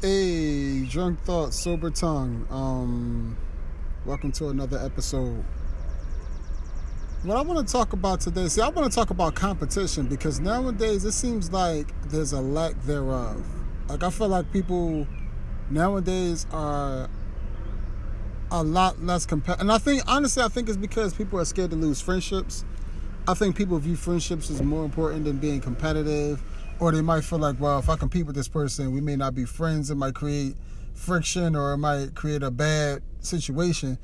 Hey, drunk thought, sober tongue. Um, welcome to another episode. What I want to talk about today, see, I want to talk about competition because nowadays it seems like there's a lack thereof. Like I feel like people nowadays are a lot less competitive, and I think honestly, I think it's because people are scared to lose friendships. I think people view friendships as more important than being competitive or they might feel like, well, if I compete with this person, we may not be friends. It might create friction or it might create a bad situation.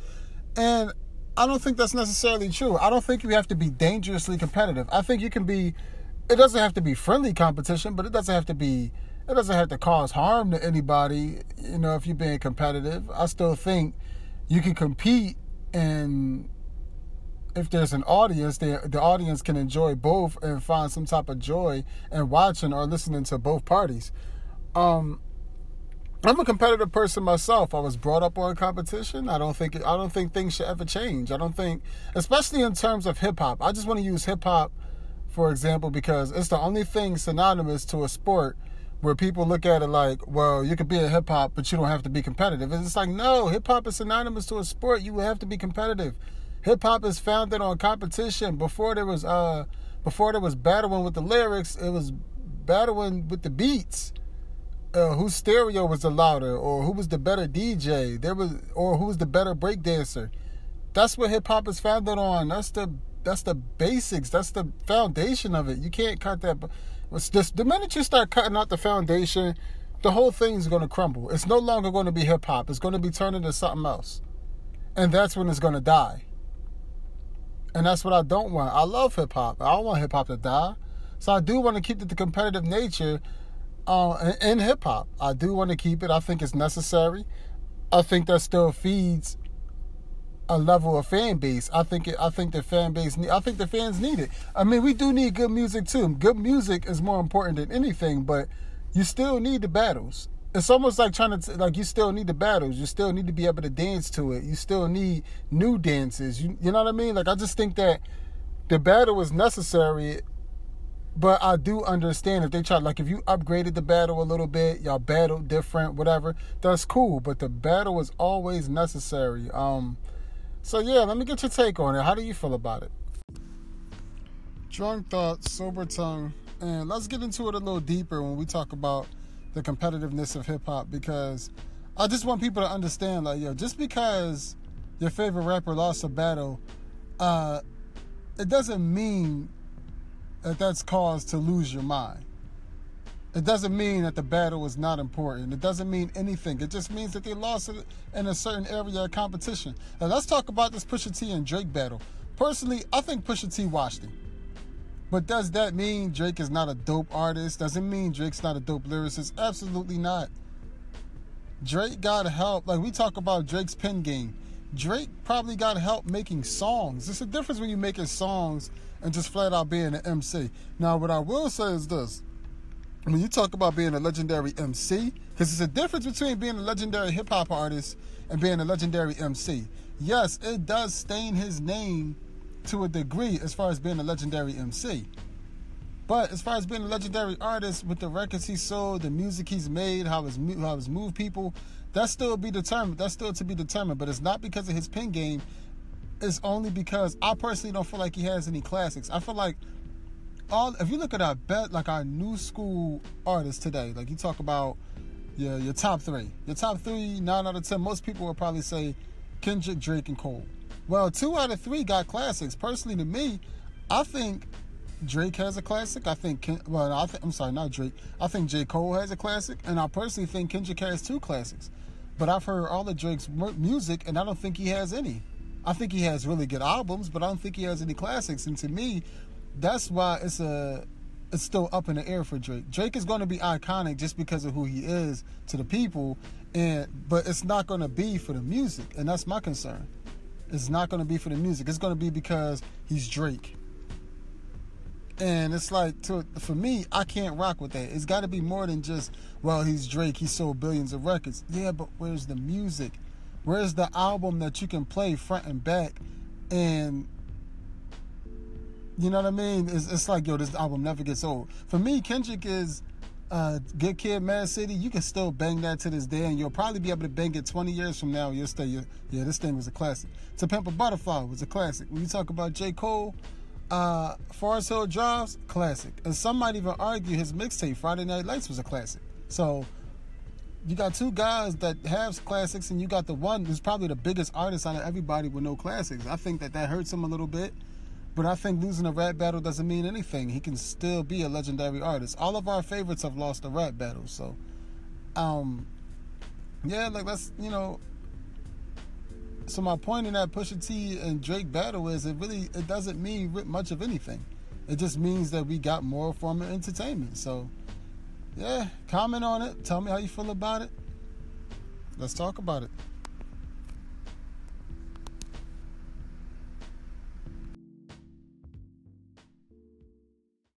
And I don't think that's necessarily true. I don't think you have to be dangerously competitive. I think you can be, it doesn't have to be friendly competition, but it doesn't have to be, it doesn't have to cause harm to anybody, you know, if you're being competitive. I still think you can compete and if there's an audience, the the audience can enjoy both and find some type of joy in watching or listening to both parties. Um, I'm a competitive person myself. I was brought up on competition. I don't think I don't think things should ever change. I don't think, especially in terms of hip hop. I just want to use hip hop, for example, because it's the only thing synonymous to a sport where people look at it like, well, you could be a hip hop, but you don't have to be competitive. And it's like, no, hip hop is synonymous to a sport. You have to be competitive. Hip hop is founded on competition. Before there was uh before there was battling with the lyrics, it was battling with the beats. Uh, whose stereo was the louder, or who was the better DJ? There was, or who was the better breakdancer? That's what hip hop is founded on. That's the that's the basics. That's the foundation of it. You can't cut that. It's just, the minute you start cutting out the foundation, the whole thing's going to crumble. It's no longer going to be hip hop. It's going to be turned into something else, and that's when it's going to die. And that's what I don't want. I love hip hop. I don't want hip hop to die. So I do want to keep the competitive nature uh, in hip hop. I do want to keep it. I think it's necessary. I think that still feeds a level of fan base. I think it, I think the fan base I think the fans need it. I mean, we do need good music too. Good music is more important than anything, but you still need the battles it's almost like trying to like you still need the battles. You still need to be able to dance to it. You still need new dances. You, you know what i mean? Like i just think that the battle is necessary but i do understand if they try like if you upgraded the battle a little bit y'all battle different whatever that's cool but the battle is always necessary. Um so yeah let me get your take on it. How do you feel about it? Drunk thoughts sober tongue and let's get into it a little deeper when we talk about the competitiveness of hip hop because I just want people to understand like yo, just because your favorite rapper lost a battle, uh, it doesn't mean that that's cause to lose your mind. It doesn't mean that the battle was not important. It doesn't mean anything. It just means that they lost it in a certain area of competition. Now let's talk about this Pusha T and Drake battle. Personally, I think Pusha T watched it. But does that mean Drake is not a dope artist? Does it mean Drake's not a dope lyricist? Absolutely not. Drake got help. Like we talk about Drake's pen game. Drake probably got help making songs. It's a difference when you're making songs and just flat out being an MC. Now, what I will say is this. When you talk about being a legendary MC, because there's a difference between being a legendary hip hop artist and being a legendary MC. Yes, it does stain his name to a degree as far as being a legendary MC. But as far as being a legendary artist with the records he sold, the music he's made, how his how his moved people, that's still be determined. That's still to be determined. But it's not because of his pen game. It's only because I personally don't feel like he has any classics. I feel like all if you look at our bet like our new school artists today, like you talk about your your top three, your top three, nine out of ten, most people will probably say Kendrick, Drake, and Cole. Well, two out of three got classics. Personally, to me, I think Drake has a classic. I think, Ken, well, I th- I'm sorry, not Drake. I think J. Cole has a classic, and I personally think Kendrick has two classics. But I've heard all of Drake's music, and I don't think he has any. I think he has really good albums, but I don't think he has any classics. And to me, that's why it's a it's still up in the air for Drake. Drake is going to be iconic just because of who he is to the people, and but it's not going to be for the music, and that's my concern. It's not going to be for the music. It's going to be because he's Drake. And it's like, to, for me, I can't rock with that. It's got to be more than just, well, he's Drake. He sold billions of records. Yeah, but where's the music? Where's the album that you can play front and back? And you know what I mean? It's, it's like, yo, this album never gets old. For me, Kendrick is uh, Good Kid, Mad City, you can still bang that to this day, and you'll probably be able to bang it 20 years from now. You'll stay, yeah, this thing was a classic. To Pimp a Butterfly was a classic. When you talk about J. Cole, uh, Forest Hill Drives, classic. And some might even argue his mixtape, Friday Night Lights, was a classic. So you got two guys that have classics, and you got the one who's probably the biggest artist out of everybody with no classics. I think that that hurts him a little bit. But I think losing a rap battle doesn't mean anything. He can still be a legendary artist. All of our favorites have lost a rap battle, so um yeah, like that's you know so my point in that Pusha T and Drake battle is it really it doesn't mean much of anything. It just means that we got more form of entertainment. So yeah, comment on it. Tell me how you feel about it. Let's talk about it.